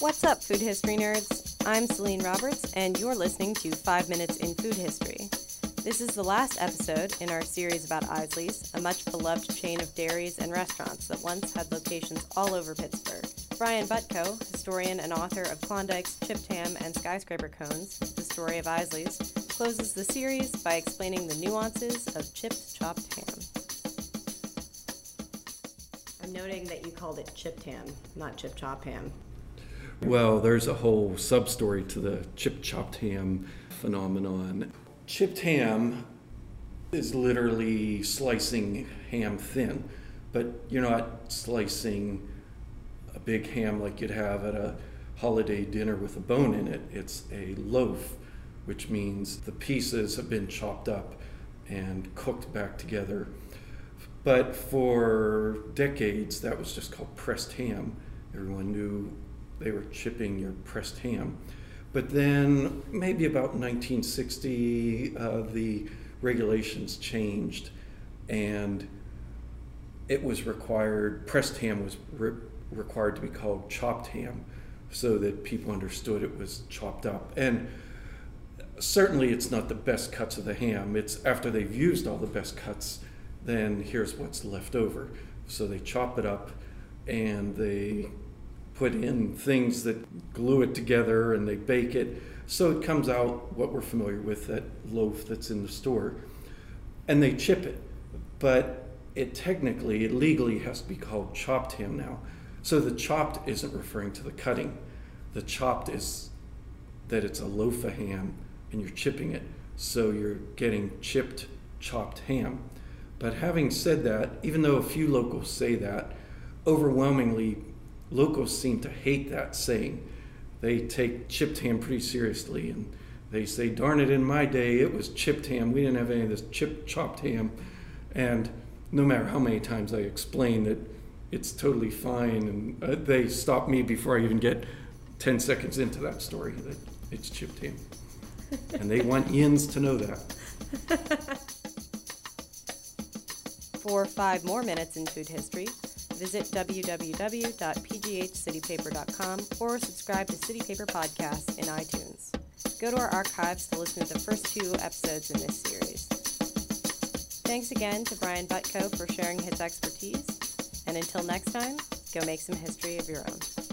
What's up, food history nerds? I'm Celine Roberts, and you're listening to 5 Minutes in Food History. This is the last episode in our series about Isaly's, a much beloved chain of dairies and restaurants that once had locations all over Pittsburgh. Brian Butko, historian and author of Klondike's Chipped Ham and Skyscraper Cones, The Story of Isaly's, closes the series by explaining the nuances of chipped chopped ham. I'm noting that you called it chipped ham, not chip chop ham. Well, there's a whole sub story to the chip chopped ham phenomenon. Chipped ham is literally slicing ham thin, but you're not slicing a big ham like you'd have at a holiday dinner with a bone in it. It's a loaf, which means the pieces have been chopped up and cooked back together. But for decades, that was just called pressed ham. Everyone knew they were chipping your pressed ham. But then, maybe about 1960, uh, the regulations changed, and it was required, pressed ham was re- required to be called chopped ham so that people understood it was chopped up. And certainly it's not the best cuts of the ham. It's after they've used all the best cuts, then here's what's left over. So they chop it up and they put in things that glue it together and they bake it. So it comes out what we're familiar with that loaf that's in the store. And they chip it. But it technically, it legally has to be called chopped ham now. So the chopped isn't referring to the cutting. The chopped is that it's a loaf of ham and you're chipping it. So you're getting chipped, chopped ham. But having said that, even though a few locals say that, overwhelmingly locals seem to hate that saying. They take chipped ham pretty seriously and they say, darn it, in my day it was chipped ham. We didn't have any of this chipped, chopped ham. And no matter how many times I explain that it's totally fine, and uh, they stop me before I even get 10 seconds into that story that it's chipped ham. and they want yins to know that. For five more minutes in food history, visit www.pghcitypaper.com or subscribe to City Paper Podcasts in iTunes. Go to our archives to listen to the first two episodes in this series. Thanks again to Brian Butko for sharing his expertise, and until next time, go make some history of your own.